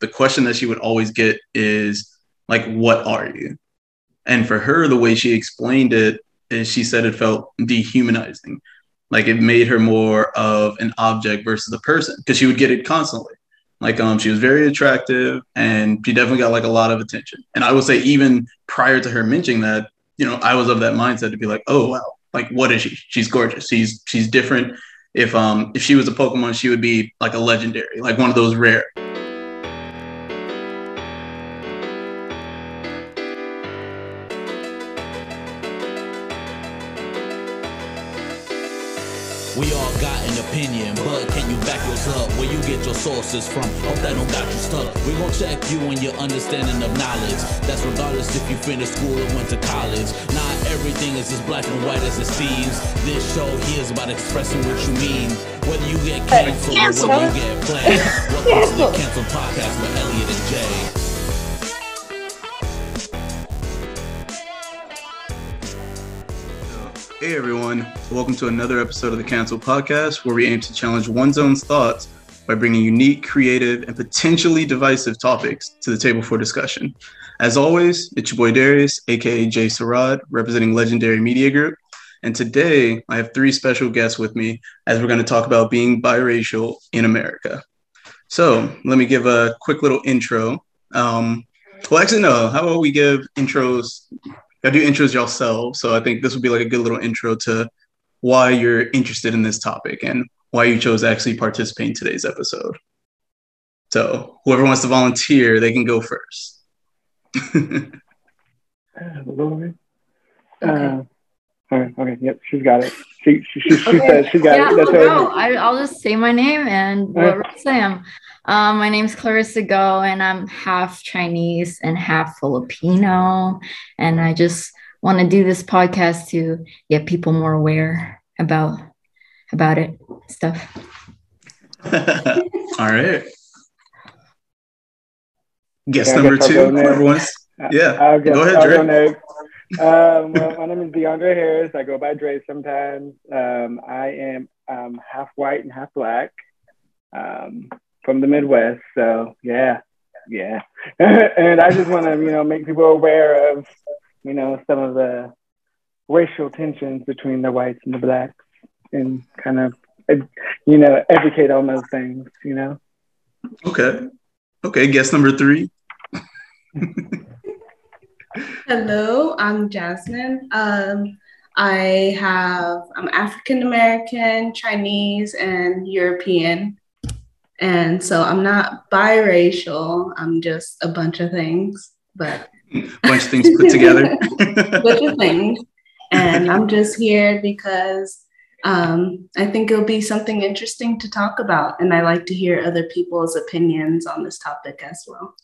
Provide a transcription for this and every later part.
the question that she would always get is like, "What are you?" And for her, the way she explained it is she said it felt dehumanizing, like it made her more of an object versus a person because she would get it constantly. Like um, she was very attractive and she definitely got like a lot of attention. And I would say even prior to her mentioning that, you know, I was of that mindset to be like, oh wow, like what is she? She's gorgeous. She's she's different. If um if she was a Pokemon, she would be like a legendary, like one of those rare. We all got an opinion, but can you back yours up? Where you get your sources from? Hope that don't got you stuck. We gon' check you and your understanding of knowledge. That's regardless if you finished school or went to college. Not everything is as black and white as it seems. This show here is about expressing what you mean. Whether you get canceled or whether you get planned. Welcome to the Cancel Podcast with Elliot and Jay. Hey everyone, welcome to another episode of the Cancel Podcast, where we aim to challenge one's own thoughts by bringing unique, creative, and potentially divisive topics to the table for discussion. As always, it's your boy Darius, aka Jay Sarad, representing Legendarii Media Group. And today I have three special guests with me as we're going to talk about being biracial in America. So let me give a quick little intro. Um, well, actually, no. How about we give intros I do intros yourselves. So I think this would be like a good little intro to why you're interested in this topic and why you chose to actually participate in today's episode. So whoever wants to volunteer, they can go first. Lord. Uh, okay. okay, yep, she's got it. She she, she, she okay. said she got yeah, it. That's no, I, I'll just say my name and what right. I am. Um, my name's Clarissa Go, and I'm half Chinese and half Filipino. And I just want to do this podcast to get people more aware about about it stuff. All right. Guess yeah, number two. Everyone's yeah. I'll go, go ahead, I'll Dre. Go um, well, my name is DeAndre Harris. I go by Dre sometimes. Um, I am um, half white and half black. Um, from the Midwest. So yeah, yeah. and I just want to, you know, make people aware of, you know, some of the racial tensions between the whites and the blacks and kind of, you know, educate on those things, you know. Okay. Okay. Guess number three. Hello, I'm Jasmine. Um, I have, I'm African American, Chinese, and European. And so I'm not biracial. I'm just a bunch of things, but a bunch of things put together. bunch of things. And I'm just here because um, I think it'll be something interesting to talk about. And I like to hear other people's opinions on this topic as well.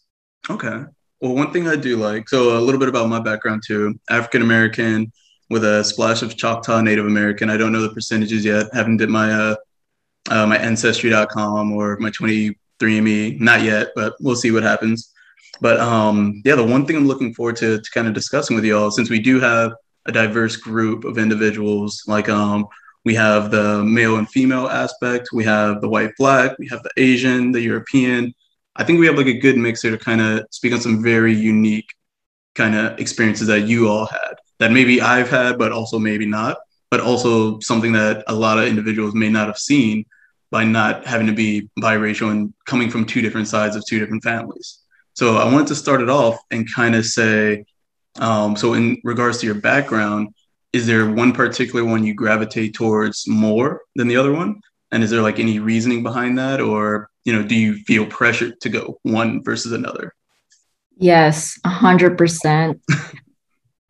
Okay. Well, one thing I do like, so a little bit about my background too African American with a splash of Choctaw Native American. I don't know the percentages yet. Haven't did my uh, uh, my ancestry.com or my 23andme not yet but we'll see what happens. But um, yeah the one thing i'm looking forward to, to kind of discussing with y'all since we do have a diverse group of individuals like um, we have the male and female aspect we have the white black we have the asian the european. I think we have like a good mixer to kind of speak on some very unique kind of experiences that you all had that maybe i've had but also maybe not but also something that a lot of individuals may not have seen by not having to be biracial and coming from two different sides of two different families. So I wanted to start it off and kind of say, um, so in regards to your background, is there one particular one you gravitate towards more than the other one? And is there like any reasoning behind that, or you know, do you feel pressured to go one versus another? Yes, a hundred percent.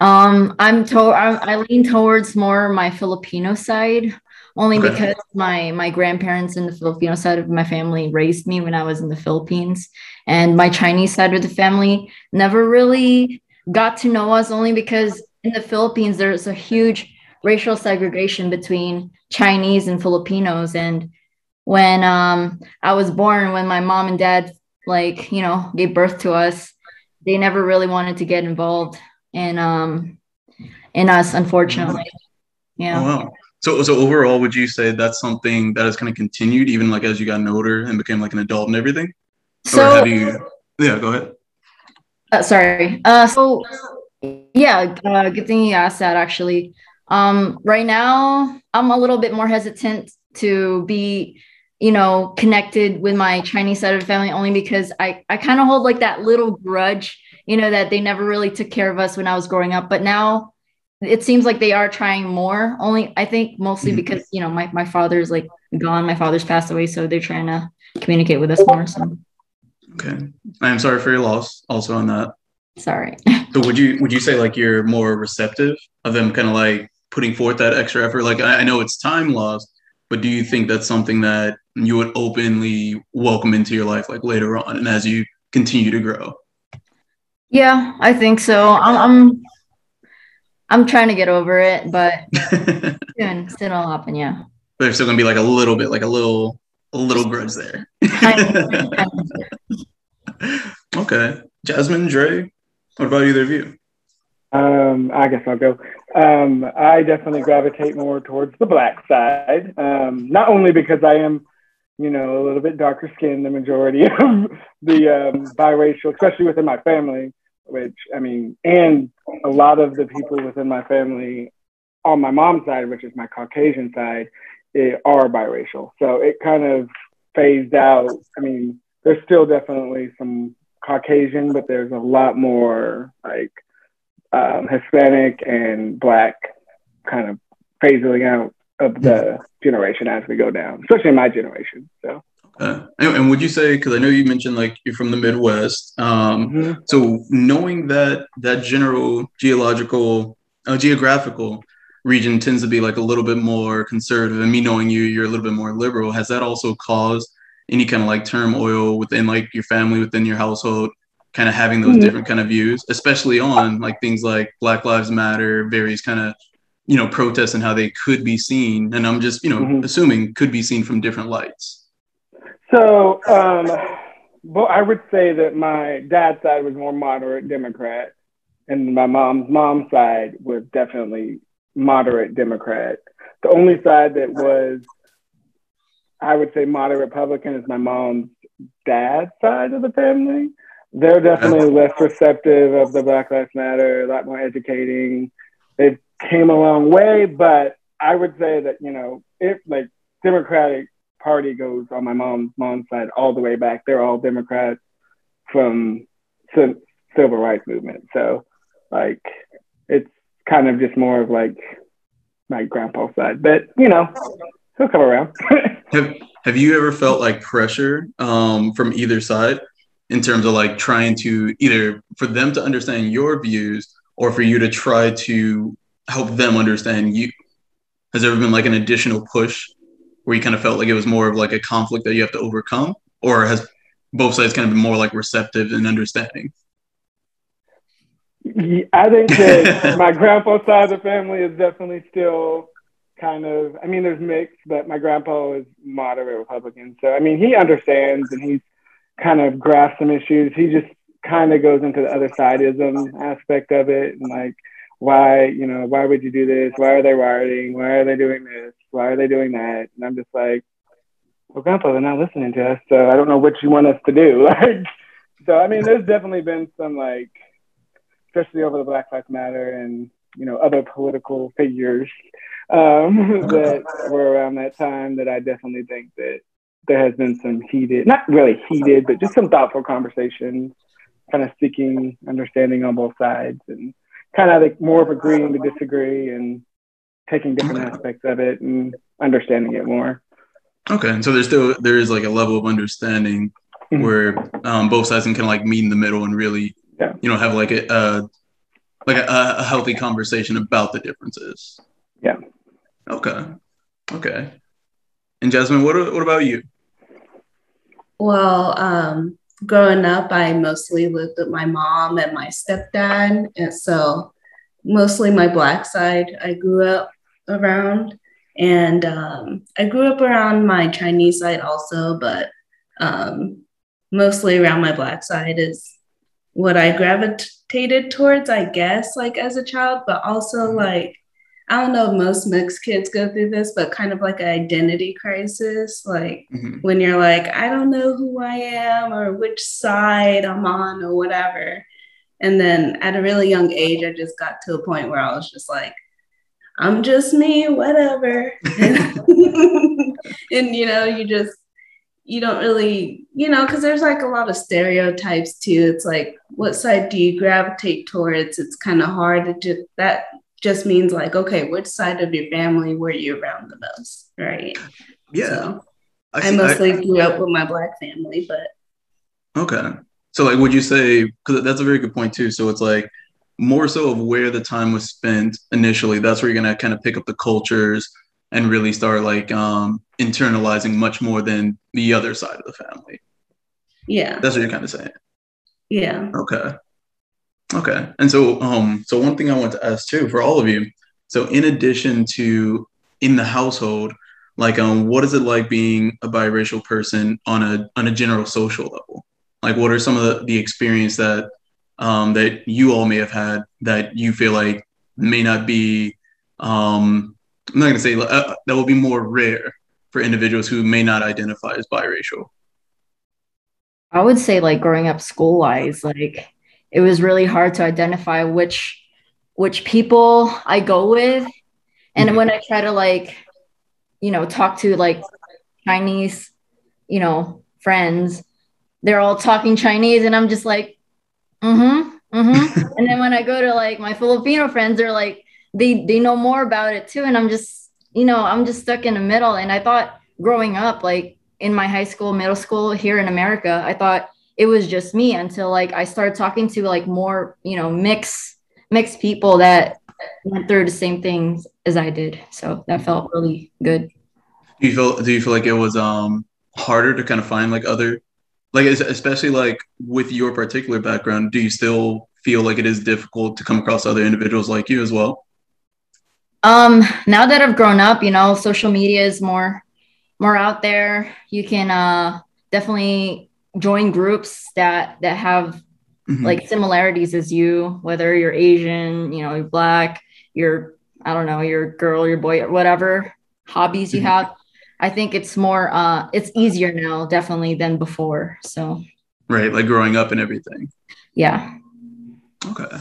Um, I'm to I lean towards more my Filipino side, only okay. because my my grandparents in the Filipino side of my family raised me when I was in the Philippines, and my Chinese side of the family never really got to know us. Only because in the Philippines there's a huge racial segregation between Chinese and Filipinos, and when um I was born, when my mom and dad like you know gave birth to us, they never really wanted to get involved in um in us, unfortunately. Yeah. Oh, wow. So, so overall, would you say that's something that has kind of continued even like as you got older and became like an adult and everything? So, you... Yeah, go ahead. Uh, sorry. Uh, so yeah, uh, good thing you asked that actually. Um, right now, I'm a little bit more hesitant to be, you know, connected with my Chinese side of the family only because I, I kind of hold like that little grudge, you know, that they never really took care of us when I was growing up. But now it seems like they are trying more, only I think mostly mm-hmm. because, you know, my, my father's like gone, my father's passed away. So they're trying to communicate with us more. So. Okay. I am sorry for your loss also on that. Sorry. so would you would you say like you're more receptive of them kind of like putting forth that extra effort? Like I, I know it's time lost, but do you think that's something that you would openly welcome into your life like later on and as you continue to grow? Yeah, I think so. I'm I'm, I'm trying to get over it, but soon, soon it'll happen. Yeah. But There's still gonna be like a little bit, like a little, a little grudge there. okay, Jasmine, Dre, what about either of you? Um, I guess I'll go. Um, I definitely gravitate more towards the black side, um, not only because I am, you know, a little bit darker skinned, the majority of the um, biracial, especially within my family, which I mean, and a lot of the people within my family on my mom's side, which is my Caucasian side, eh, are biracial. So it kind of phased out. I mean, there's still definitely some Caucasian, but there's a lot more like um, Hispanic and Black kind of phasing out of the generation as we go down, especially my generation. So. Uh, and, and, would you say because I know you mentioned like you're from the Midwest, um, mm-hmm. so knowing that that general geological, uh, geographical region tends to be like a little bit more conservative, and me knowing you, you're a little bit more liberal. Has that also caused any kind of like turmoil within like your family, within your household, kind of having those mm-hmm. different kind of views, especially on like things like Black Lives Matter, various kind of you know protests and how they could be seen, and I'm just you know mm-hmm. assuming could be seen from different lights. So, um, well, I would say that my dad's side was more moderate Democrat, and my mom's mom's side was definitely moderate Democrat. The only side that was I would say moderate Republican is my mom's dad's side of the family. They're definitely less receptive of the Black Lives Matter, a lot more educating. It came a long way, but I would say that, you know, if like Democratic Party goes on my mom's mom's side all the way back, they're all Democrats from civil rights movement. So like it's kind of just more of like my grandpa's side. But you know, he'll come around. have Have you ever felt like pressure um, from either side in terms of like trying to either for them to understand your views or for you to try to help them understand you? Has there ever been like an additional push where you kind of felt like it was more of like a conflict that you have to overcome, or has both sides kind of been more like receptive and understanding? I think that my grandpa's side of the family is definitely still kind of, I mean, there's mixed, but my grandpa is moderate Republican. So, I mean, he understands and he's kind of grasped some issues. He just kind of goes into the other sideism aspect of it and like, why, you know, why would you do this? Why are they rioting? Why are they doing this? Why are they doing that? And I'm just like, well, grandpa, they're not listening to us. So I don't know what you want us to do. Like, so, I mean, there's definitely been some like, especially over the Black Lives Matter and, you know, other political figures um, that were around that time that I definitely think that there has been some heated, not really heated, but just some thoughtful conversations, kind of seeking understanding on both sides and kind of like more of agreeing to disagree and taking different aspects of it and understanding it more. Okay, and so there's still there is like a level of understanding mm-hmm. where um, both sides can kind of like meet in the middle and really, yeah. you know, have like a, a like a, a healthy conversation about the differences. Yeah. Okay. Okay. And Jasmine, what what about you? Well, um, growing up, I mostly lived with my mom and my stepdad, and so mostly my black side I grew up around, and um, I grew up around my Chinese side also, but um, mostly around my black side is what I gravitated towards, I guess, like as a child, but also like I don't know if most mixed kids go through this, but kind of like an identity crisis. Like mm-hmm. when you're like, I don't know who I am or which side I'm on or whatever. And then at a really young age, I just got to a point where I was just like, I'm just me, whatever. and, and you know, you just, you don't really, you know, because there's like a lot of stereotypes too. It's like, what side do you gravitate towards? It's kind of hard to just, that just means like, okay, which side of your family were you around the most, right? Yeah. So I, I mostly I, grew up with my black family, but okay. So like, would you say? Because that's a very good point too. So it's like more so of where the time was spent initially. That's where you're gonna kind of pick up the cultures and really start like um, internalizing much more than the other side of the family. Yeah. That's what you're kind of saying. Yeah. Okay. Okay. And so, um, so one thing I want to ask too for all of you. So, in addition to in the household, like, um, what is it like being a biracial person on a on a general social level? Like, what are some of the, the experience that um, that you all may have had that you feel like may not be um, I'm not going to say uh, that will be more rare for individuals who may not identify as biracial. I would say like growing up school wise, like it was really hard to identify which which people I go with. And mm-hmm. when I try to like, you know, talk to like Chinese, you know, friends, they're all talking Chinese and I'm just like, mm-hmm, mm-hmm. and then when I go to like my Filipino friends, they're like, they they know more about it too. And I'm just, you know, I'm just stuck in the middle. And I thought growing up, like in my high school, middle school here in America, I thought it was just me until like I started talking to like more, you know, mix mixed people that went through the same things as I did. So that felt really good. Do you feel do you feel like it was um harder to kind of find like other like especially like with your particular background, do you still feel like it is difficult to come across other individuals like you as well? Um now that I've grown up, you know, social media is more more out there. You can uh definitely join groups that that have mm-hmm. like similarities as you, whether you're Asian, you know, you're black, you're I don't know, you're girl, your boy, whatever hobbies you mm-hmm. have. I think it's more uh it's easier now definitely than before. So Right, like growing up and everything. Yeah. Okay.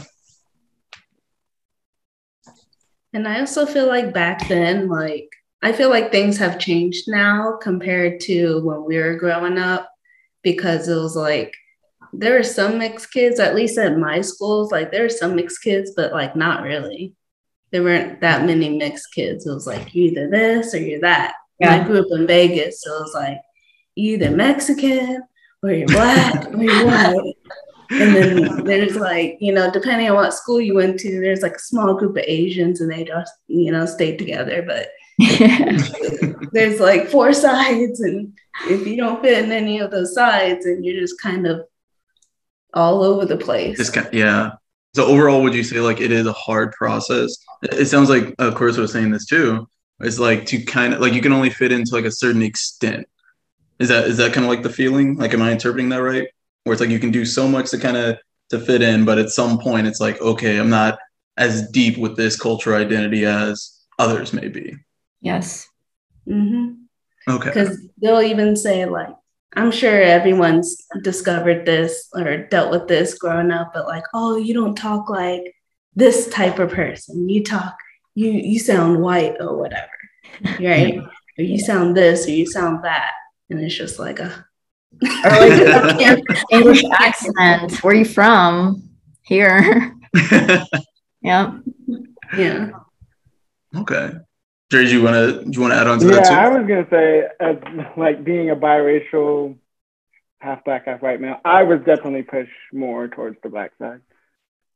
And I also feel like back then, like I feel like things have changed now compared to when we were growing up because it was like there are some mixed kids, at least at my schools, like there are some mixed kids, but like not really. There weren't that many mixed kids. It was like you either this or you're that. Yeah. I grew up in Vegas, so it was like either Mexican or you're black or you're white. And then there's like, you know, depending on what school you went to, there's like a small group of Asians and they just, you know, stayed together. But there's like four sides and if you don't fit in any of those sides and you're just kind of all over the place just kind of, yeah so overall would you say like it is a hard process it sounds like of course was saying this too it's like to kind of like you can only fit into like a certain extent is that is that kind of like the feeling like am i interpreting that right where it's like you can do so much to kind of to fit in but at some point it's like okay i'm not as deep with this cultural identity as others may be Yes. Mm-hmm. Okay. Because they'll even say, like, I'm sure everyone's discovered this or dealt with this growing up, but like, oh, you don't talk like this type of person. You talk, you you sound white or whatever, right? or you sound this or you sound that, and it's just like a or like English accent. Where are you from? Here. yeah. Yeah. Okay. Jerry, do you want to you want to add on to yeah, that too? I was gonna say, as like being a biracial, half black, half white male, I was definitely pushed more towards the black side,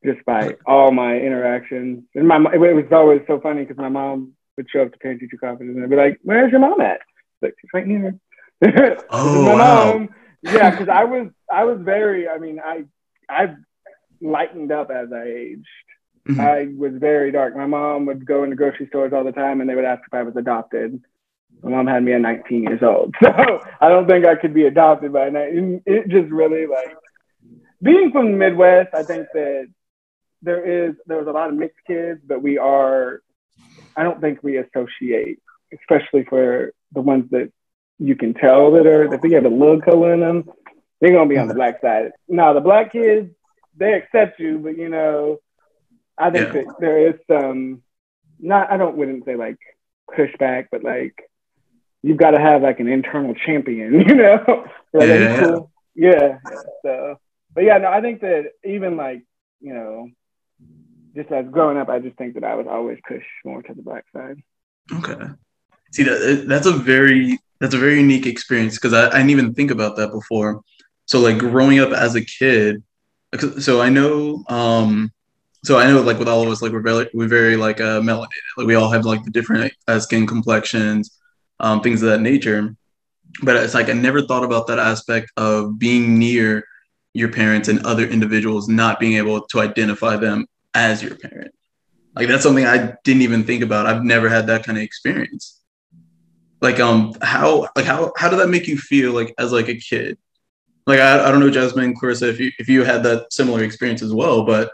just by all my interactions. And my it was always so funny because my mom would show up to parent teacher conference and I'd be like, "Where's your mom at?" Like she's right here. oh my wow. mom. Yeah, because I was I was very. I mean, I I lightened up as I aged. Mm-hmm. I was very dark. My mom would go into grocery stores all the time and they would ask if I was adopted. My mom had me at 19 years old. So I don't think I could be adopted by 19. It just really like being from the Midwest, I think that there is there's a lot of mixed kids, but we are I don't think we associate, especially for the ones that you can tell that are if they have a little color in them, they're gonna be on the black side. Now the black kids, they accept you, but you know, I think yeah. that there is some not I don't wouldn't say like pushback, but like you've got to have like an internal champion, you know? like, yeah. Cool. yeah. So, but yeah, no, I think that even like you know, just as growing up, I just think that I was always pushed more to the black side. Okay. See that that's a very that's a very unique experience because I, I didn't even think about that before. So like growing up as a kid, so I know um so I know like with all of us like we're very we're very like uh melanated like we all have like the different uh, skin complexions um things of that nature but it's like I never thought about that aspect of being near your parents and other individuals not being able to identify them as your parent. Like that's something I didn't even think about. I've never had that kind of experience. Like um how like how how did that make you feel like as like a kid? Like I, I don't know Jasmine Clarissa if you if you had that similar experience as well but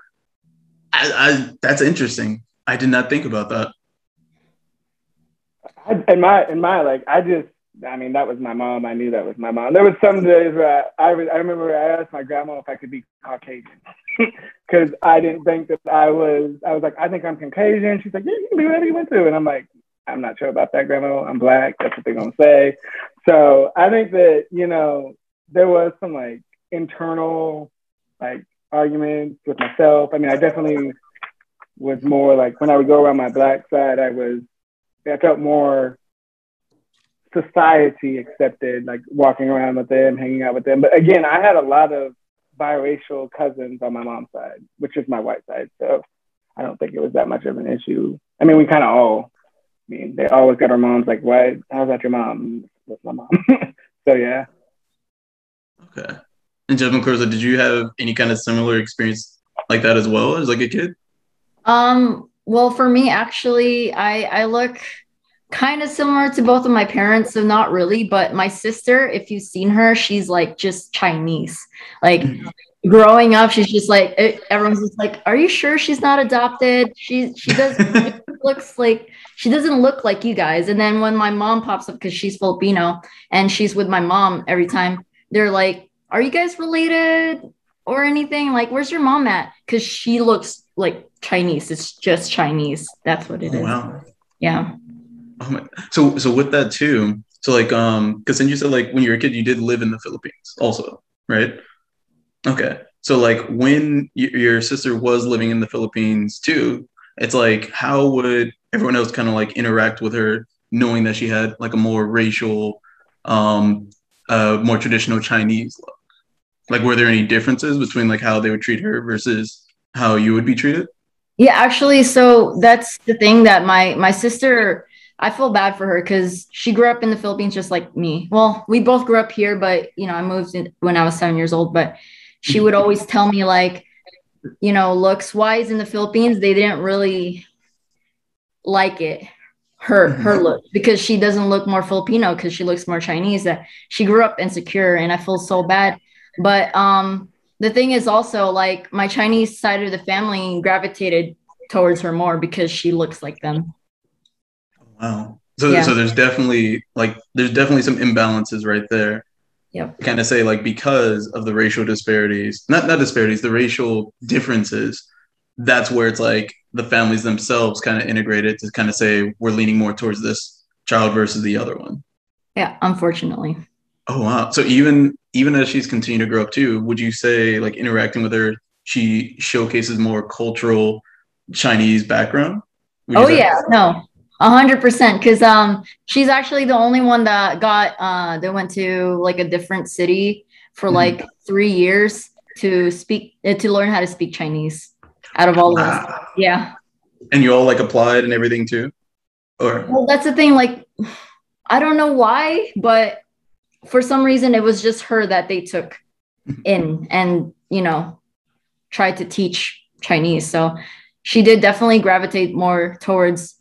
I, I that's interesting. I did not think about that. I, in my in my like I just I mean that was my mom. I knew that was my mom. There was some days where I I, I remember I asked my grandma if I could be Caucasian because I didn't think that I was I was like I think I'm Caucasian she's like yeah you can be whatever you want to and I'm like I'm not sure about that, Grandma. I'm black. That's what they're gonna say. So I think that you know there was some like internal like arguments with myself. I mean, I definitely was more like when I would go around my black side, I was I felt more society accepted, like walking around with them, hanging out with them. But again, I had a lot of biracial cousins on my mom's side, which is my white side. So I don't think it was that much of an issue. I mean, we kind of all I mean, they always got our moms like, "Why? How's that your mom?" That's my mom. so yeah. Okay. And Jasmine Clarissa, did you have any kind of similar experience like that as well as like a kid? Um. Well, for me, actually, I I look kind of similar to both of my parents, so not really. But my sister, if you've seen her, she's like just Chinese. Like mm-hmm. growing up, she's just like everyone's just like, "Are you sure she's not adopted?" She she does looks like she doesn't look like you guys. And then when my mom pops up, because she's Filipino and she's with my mom every time, they're like, Are you guys related or anything? Like, where's your mom at? Because she looks like Chinese. It's just Chinese. That's what it oh, is. Wow. Yeah. Oh my. So so with that too. So like um because then you said like when you were a kid you did live in the Philippines also, right? Okay. So like when y- your sister was living in the Philippines too, it's like how would everyone else kind of like interact with her knowing that she had like a more racial um uh more traditional chinese look like were there any differences between like how they would treat her versus how you would be treated yeah actually so that's the thing that my my sister i feel bad for her because she grew up in the philippines just like me well we both grew up here but you know i moved in when i was seven years old but she would always tell me like you know, looks wise in the Philippines, they didn't really like it. Her mm-hmm. her look because she doesn't look more Filipino because she looks more Chinese. That she grew up insecure, and I feel so bad. But um, the thing is also like my Chinese side of the family gravitated towards her more because she looks like them. Wow. So, yeah. so there's definitely like there's definitely some imbalances right there Yep. Kind of say like because of the racial disparities, not not disparities, the racial differences. That's where it's like the families themselves kind of integrated to kind of say we're leaning more towards this child versus the other one. Yeah, unfortunately. Oh wow! So even even as she's continued to grow up too, would you say like interacting with her, she showcases more cultural Chinese background? oh yeah, no, a hundred percent, because um, she's actually the only one that got uh, that went to like a different city for mm-hmm. like three years to speak uh, to learn how to speak Chinese. Out of all of us, yeah. And you all like applied and everything too, or well, that's the thing. Like, I don't know why, but for some reason, it was just her that they took mm-hmm. in, and you know, tried to teach Chinese. So she did definitely gravitate more towards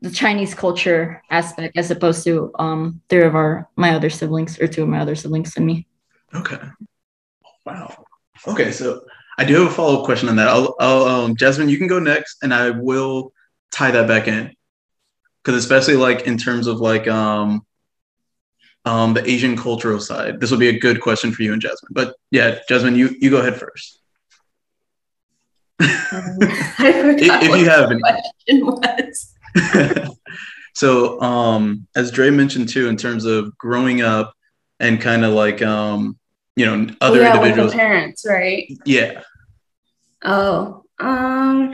the Chinese culture aspect as opposed to um three of our my other siblings or two of my other siblings and me. Okay. Wow. Okay, so I do have a follow up question on that. I'll, I'll um, Jasmine, you can go next, and I will tie that back in. because especially like in terms of like um um the Asian cultural side, this will be a good question for you and Jasmine. But yeah, Jasmine, you you go ahead first. Um, I forgot if, if what you have any. so um as Dre mentioned too, in terms of growing up and kind of like um you know other yeah, individuals. parents, right? Yeah. Oh, um,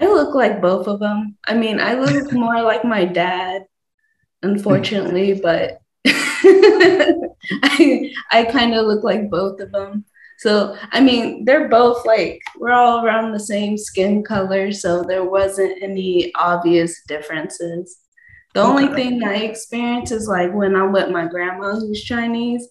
I look like both of them. I mean, I look more like my dad, unfortunately, but I I kind of look like both of them. So, I mean, they're both like we're all around the same skin color, so there wasn't any obvious differences. The only Okay. thing I experience is like when I'm with my grandma who's Chinese,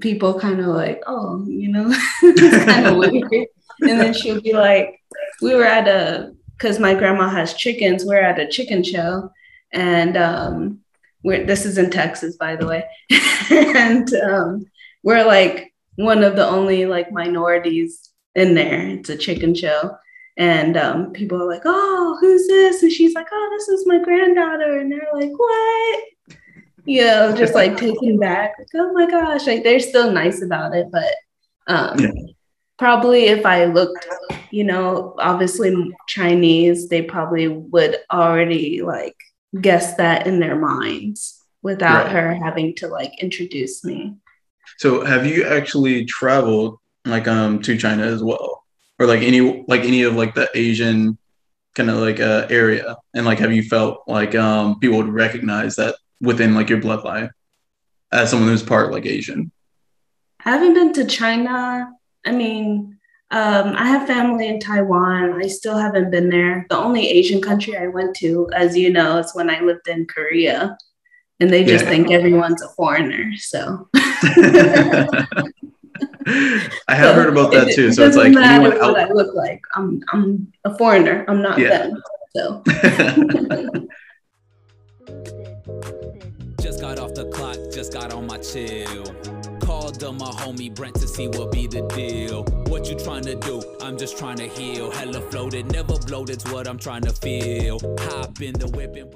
people kind of like, oh, you know, it's kind of weird. And then she'll be like, we were at a, because my grandma has chickens, we're at a chicken show. And um, we're, this is in Texas, by the way. and um, we're like one of the only like minorities in there. It's a chicken show. And um, people are like, oh, who's this? And she's like, oh, this is my granddaughter. And they're like, what? You know, just like taken back. Like, oh my gosh. Like they're still nice about it. But um, Yeah. probably if I looked, you know, obviously Chinese, they probably would already like guess that in their minds without Right. her having to like introduce me. So have you actually traveled like um to China as well? Or like any like any of like the Asian kind of like uh area and like have you felt like um people would recognize that within like your bloodline as someone who's part like Asian? I haven't been to China. I mean, um, I have family in Taiwan. I still haven't been there. The only Asian country I went to, as you know, is when I lived in Korea. And they just Yeah. think everyone's a foreigner. So I have heard about that too. it So it's like doesn't matter what I look like. I'm I'm a foreigner. I'm not Yeah. them. So Just got off the clock, just got on my chill. Called up my homie Brent to see what be the deal. What you trying to do? I'm just trying to heal. Hella floated, never bloated's what I'm trying to feel. Hop in the whip and.